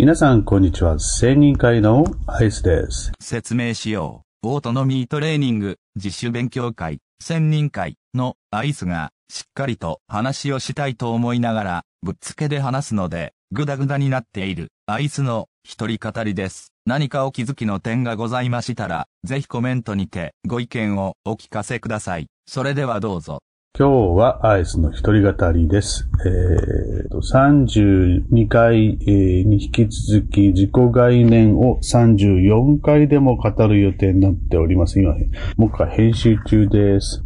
皆さん、こんにちは。青人会のアイスです。説明しよう。オートノミートレーニング、自主勉強会、専任会のアイスが、しっかりと話をしたいと思いながら、ぶっつけで話すので、ぐだぐだになっている、アイスの一人語りです。何かお気づきの点がございましたら、ぜひコメントにて、ご意見をお聞かせください。それではどうぞ。今日はアイスの一人語りです。えーと、32回、に引き続き自己概念を34回でも語る予定になっております。今、もう一回編集中です。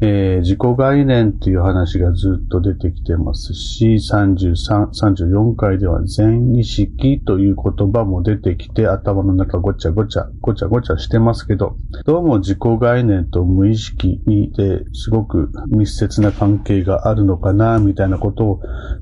えー自己概念という話がずっと出てきてますし、33、34回では全意識という言葉も出てきて頭の中ごちゃごちゃ、ごちゃごちゃしてますけど、どうも自己概念と無意識にですごく密接な関係があるのかな、みたいなことを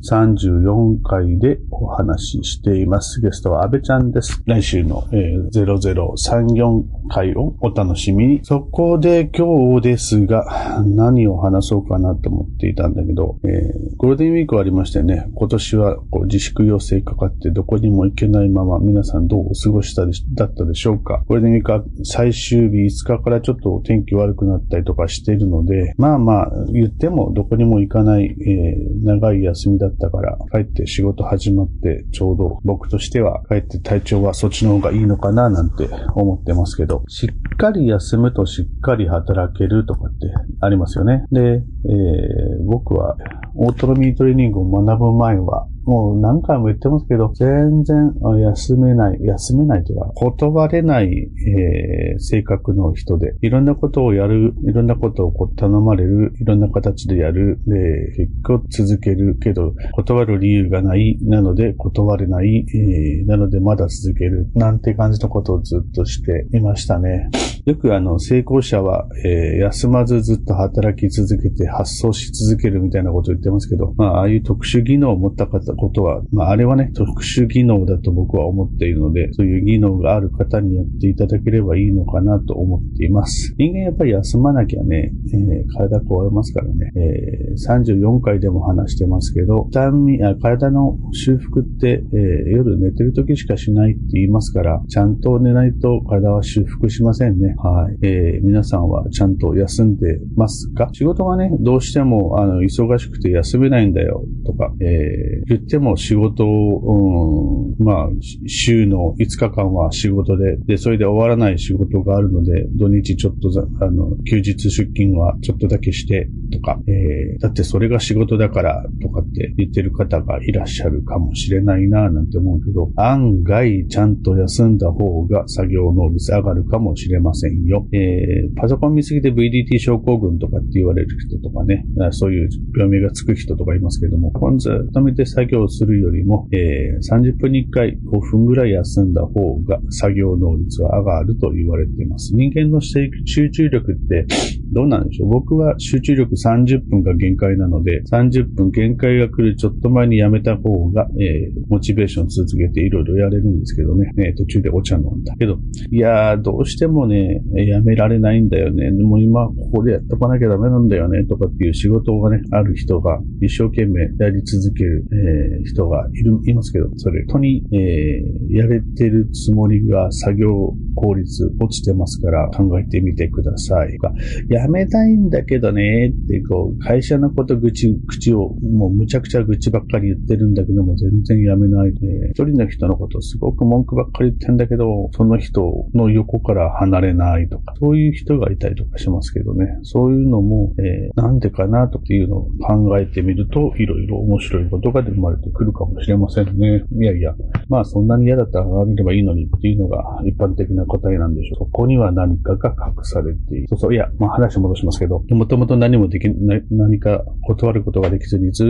34回でお話ししています。ゲストは安倍ちゃんです。来週の、えー0034回をお楽しみに。そこで今日ですが、何を話そうかなと思っていたんだけど、えーゴールデンウィークありましてね、今年はこう自粛要請かかってどこにも行けないまま皆さんどうお過ごしたでしだったでしょうか。ゴールデンウィークは最終日5日からちょっと天気悪くなったりとかしているので、まあまあ言ってもどこにも行かない、えー長い休みだったから帰って仕事始まってちょうど僕としては帰って体調はそっちの方がいいのかななんて思ってますけど、しっっかり休むとしっかり働けるとかってありますよね。で、えー僕はオートロミートレーニングを学ぶ前は、もう何回も言ってますけど、全然休めない、休めないというか、断れない、えー性格の人で、いろんなことをやる、いろんなことをこう頼まれる、いろんな形でやる、で、結構続けるけど、断る理由がない、なので断れない、えーなのでまだ続ける、なんて感じのことをずっとしていましたね。よくあの、成功者は、えー休まずずっと働き続けて発想し続けるみたいなことを言ってますけど、まあ、ああいう特殊技能を持った方ことは、まあ、あれはね、特殊技能だと僕は思っているので、そういう技能がある方にやっていただければいいのかなと思っています。人間やっぱり休まなきゃね、えー体壊れますからね、えー34回でも話してますけど、痛みあ体の修復って、えー夜寝てる時しかしないって言いますから、ちゃんと寝ないと体は修復しませんね。はい。えー皆さんはちゃんと休んでますか？仕事がね、どうしても、あの、忙しくて休めないんだよ、とか、えー言っても仕事を、うん、まあ、週の5日間は仕事で、で、それで終わらない仕事があるので、土日ちょっと、あの、休日出勤はちょっとだけして、とか、えーだってそれが仕事だから、とかって言ってる方がいらっしゃるかもしれないな、なんて思うけど、案外ちゃんと休んだ方が作業能率上がるかもしれませんよ。えーパソコン見すぎて VDT 症候群とかって言われる人とかね、そういう病名がつく人とかいますけども、ずっと見て作業するよりも、えー30分に1回5分ぐらい休んだ方が作業能率は上がると言われています。人間の集中力ってどうなんでしょう？僕は集中力30分が限界なので、30分限界が来るちょっと前にやめた方が、えーモチベーション続けていろいろやれるんですけどね、ね途中でお茶飲んだけど、いやー、どうしてもね、やめられないんだよね。でも今ここでやっとかなきゃダメなんだよね、とかっていう仕事がね、ある人が一生懸命やり続ける、えー人がいる、いますけど、それ、本当に、えーやれてるつもりが作業効率落ちてますから考えてみてください。やめたいんだけどね、ってこう、会社のこと愚痴、口をもうむちゃくちゃ愚痴ばっかり言ってるんだけども全然やめない。えー一人の人のことすごく文句ばっかり言ってんだけど、その人の横から離れないとか、そういう人がいたりとかしますけどね。そういうのも、えーなんでかなというのを考えてみると、いろいろ面白いことが生まれてくるかもしれませんね。いやいや、まあそんなに嫌だったら離れればいいのにっていうのが一般的な答えなんでしょう。そこには何かが隠されている。そうそう、いや、まあ話戻しますけど、もともと何もできな、何か断ることができずにず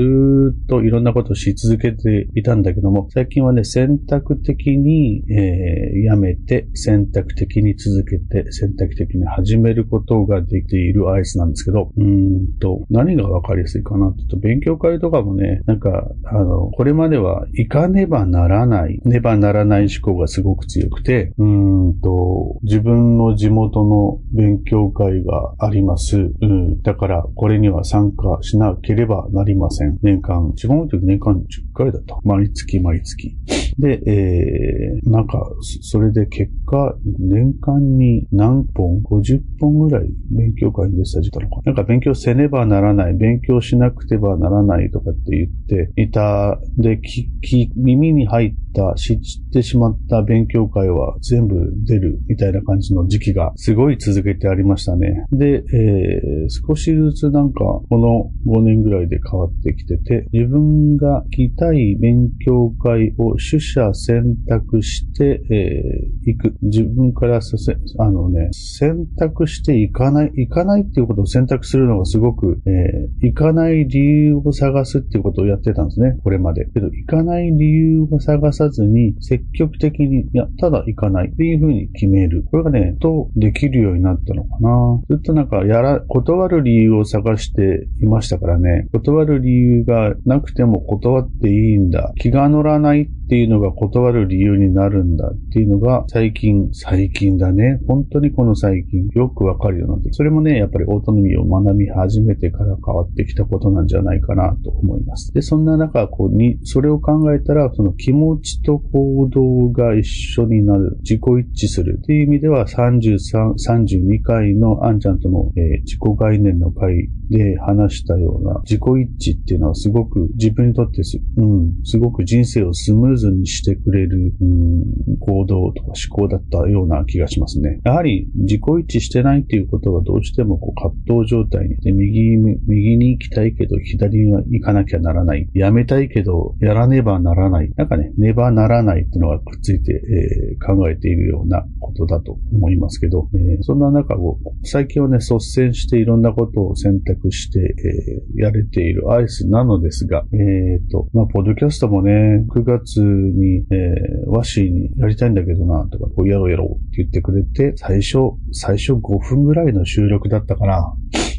っといろんなことをし続けていたんだけども、最近はね、選択的に、えーやめて、選択的に続けて、選択的に始めることができているアイスなんですけど、うんと、何がわかりやすいかなって言うと、勉強会とかもね、なんか、あの、これまでは行かねばならない、ねばならない思考がすごく強くて、うんと、自分の地元の勉強会があります。うん。だから、これには参加しなければなりません。年間、一番多い時年間10回だと。毎月毎月。で、えー、なんか、それで結果、年間に何本 ?50 本ぐらい勉強会に出てたのかな。んか勉強せねばならない、勉強しなくてはならないとかって言っていた。で、き、き、耳に入った、知ってしまった勉強会は全部出るみたいな感じの時期がすごい続けてありましたね。で、えー、少しずつなんか、この5年ぐらいで変わってきてて、自分が来たい勉強会を取捨選択して、えー、く。自分からさせ、あのね、選択して行かない、行かないっていうことを選択するのがすごく、えー、行かない理由を探すっていうことをやってたんですね。これまで。けど、行かない理由を探さずに、積極的に、いや、ただ行かないっていうふうに決める。これがね、と、できるようになったのかな。ずっとなんか、やら、断る理由を探していましたからね。断る理由がなくても断っていいんだ。気が乗らないっていうのが断る理由になるんだっていうのが、最近、最近だね。本当にこの最近、よくわかるようになって。それもね、やっぱりオートノミーを学び始めてから変わってきたことなんじゃないかなと思います。で、そんな中、こうに、それを考えたら、その気持ちと行動が一緒になる、自己一致するっていう意味では、33、32回のあんちゃんとの、えー自己概念の回で話したような自己一致っていうのはすごく自分にとってす、うん、すごく人生をスムーズにしてくれる、うん、行動とか思考だったような気がしますね。やはり自己一致してないっていうことはどうしてもこう葛藤状態にで右、右に行きたいけど左には行かなきゃならない。やめたいけどやらねばならない。なんかね、ねばならないっていうのがくっついて、えー考えているようなことだと思いますけど、えーそんな中を最近はね、率先していろんなことを選択して、えーやれているアイスなのですが、えっ、と、まあ、ポッドキャストもね、9月に、えー、和紙にやりたいんだけどな、とか、こうやろうやろうって言ってくれて、最初、最初5分ぐらいの収録だったかな。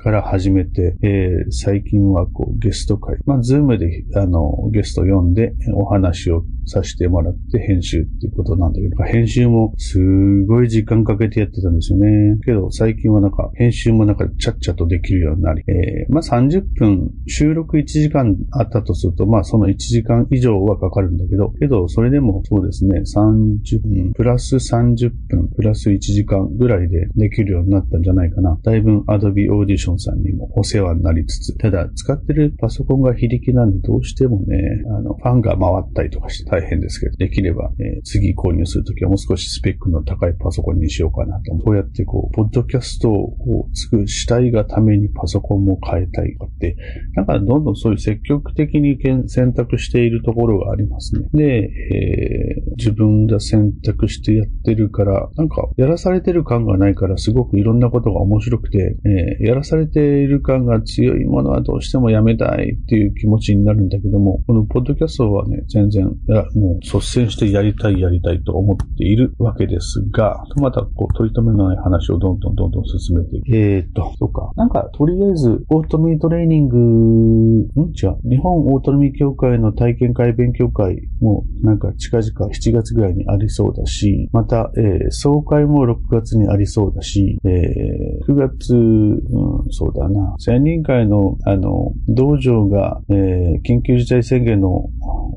から始めて、えー最近はこうゲスト会、まあ、ズームで、あの、ゲスト呼んでお話をさせてもらって編集っていうことなんだけど、編集もすごい時間かけてやってたんですよね。けど最近はなんか編集もなんかちゃっちゃとできるようになり、えーまあ、30分、収録1時間あったとすると、まあその1時間以上はかかるんだけど、けどそれでもそうですね、30分、プラス30分、プラス1時間ぐらいでできるようになったんじゃないかな。だいぶ Adobe Audition さんにもお世話になりつつ、ただ使ってるパソコンが非力なんでどうしてもね、あの、ファンが回ったりとかして大変ですけど、できれば、えー次購入するときはもう少しスペックの高いパソコンにしようかなと。こうやってこう、ポッドキャストを作るしたいがためにパソコンも変えたいかって、なんかどんどんそういう積極的に選択しているところがありますね。で、えー自分が選択してやってるから、なんかやらされてる感がないからすごくいろんなことが面白くて、えーやらされている感が強いものはどうしてもやめたいっていう気持ちになるんだけども、このポッドキャストはね、全然、いやもう率先してやりたいやりたいと思っているわけですが、またこう取り留めのない話をどんどんどんどん進めていく。えーっと、そうか。なんか、とりあえず、オートミートレーニング、ん？違う。日本オートミー協会の体験会勉強会もう、なんか近々7月ぐらいにありそうだし、また、えー総会も6月にありそうだし、えー9月、うん、そうだな。千人会の、あの、道場が、えー緊急事態宣言の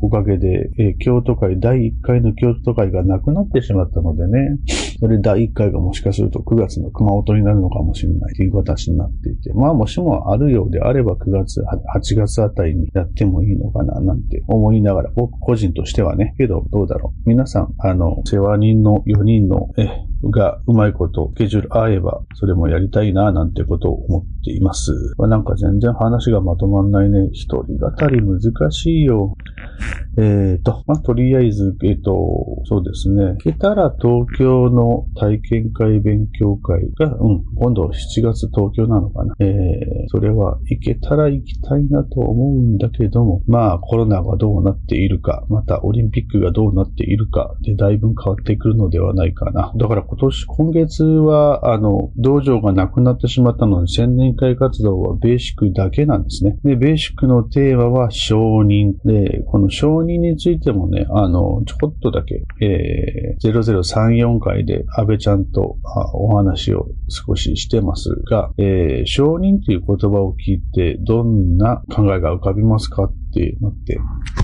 おかげで、えー京都会、第1回の京都会がなくなってしまったのでね、それ第1回がもしかすると9月の熊本になるのかもしれない。という形になっていて、まあもしもあるようであれば9月、8月あたりにやってもいいのかななんて思いながら、僕個人としてはね、けどどうだろう。皆さん、あの、世話人の4人の、え、がうまいことスケジュール合えば、それもやりたいななんてことを思っています。まなんか全然話がまとまんないね。一人語り難しいよ。えっ、と、まあ、とりあえず、えっ、と、そうですね。行けたら東京の体験会勉強会が、うん、今度7月東京なのかな。えー、それは行けたら行きたいなと思うんだけども、まあコロナがどうなっているか、またオリンピックがどうなっているかでだいぶ変わってくるのではないかな。だから今年、今月は、あの、道場がなくなってしまったので、千年会活動はベーシックだけなんですね。で、ベーシックのテーマは承認で、この承認についてもね、あの、ちょこっとだけ、えー、0034回で安倍ちゃんとお話を少ししてますが、えー、承認という言葉を聞いて、どんな考えが浮かびますかってなって、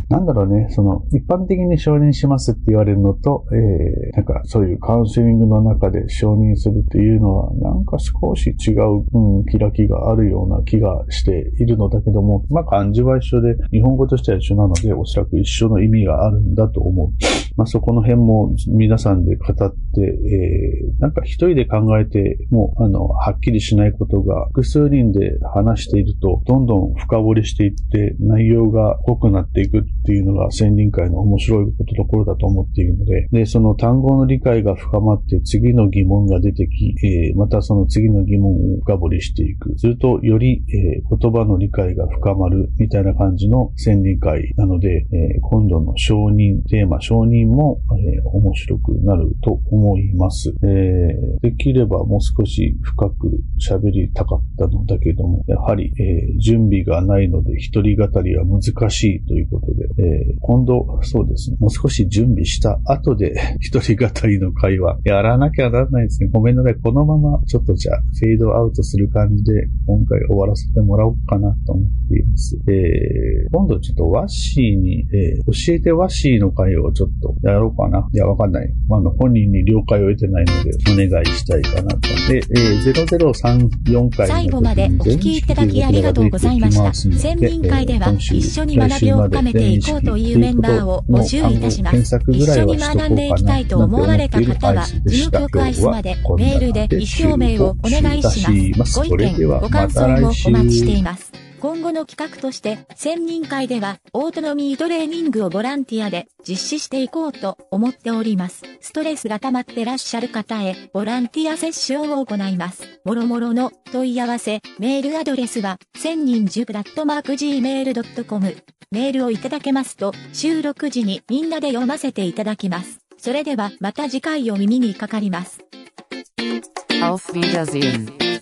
なんだろうね、その、一般的に承認しますって言われるのと、えー、なんかそういうカウンセリングの中で承認するっていうのは、なんか少し違う、うん、開きがあるような気がしているのだけども、まあ漢字は一緒で、日本語としては一緒なので、おそらく一緒の意味があるんだと思う。まあそこの辺も皆さんで語って、えー、なんか一人で考えても、あの、はっきりしないことが複数人で話していると、どんどん深掘りしていって、内容が濃くなっていくっていうのが千人会の面白いこところだと思っているので、で、その単語の理解が深まって次の疑問が出てき、えー、またその次の疑問を深掘りしていく。すると、より、えー、言葉の理解が深まるみたいな感じの千人会なので、えー、今度の承認、テーマ承認も、えー、面白くなると思います。えー、できればもう少し深く喋りたかったのだけども、やはり、えー、準備がないので一人語りは難しいということで、えー、今度、そうですね、もう少し準備した後で 一人語りの会話やらなきゃならないですね。ごめんなさい。このままちょっとじゃあフェードアウトする感じで今回終わらせてもらおうかなと思っています。えー、今度ちょっとワッシーに、えー、教えてワッシーの会をちょっとやろうかな。いや、わかんない。まあ、の本人に了解を得てないのでお願いしたいかなと。で、えー、0034回最後までお聞きいただきありがとうございました。専任会では一緒に学びを深めていこうというメンバーを募集いたします。一緒に学んでいきたいと思われた方は、事務局アイスまでメールで意思表明をお願いします。ご意見、ご感想もお待ちしています。今後の企画として、専任会では、オートノミートレーニングをボランティアで実施していこうと思っております。ストレスが溜まってらっしゃる方へ、ボランティアセッションを行います。もろもろの問い合わせ、メールアドレスは、千人塾ットマーク gmail.com。メールをいただけますと、収録時にみんなで読ませていただきます。それではまた次回お耳にかかります。Auf Wiedersehen.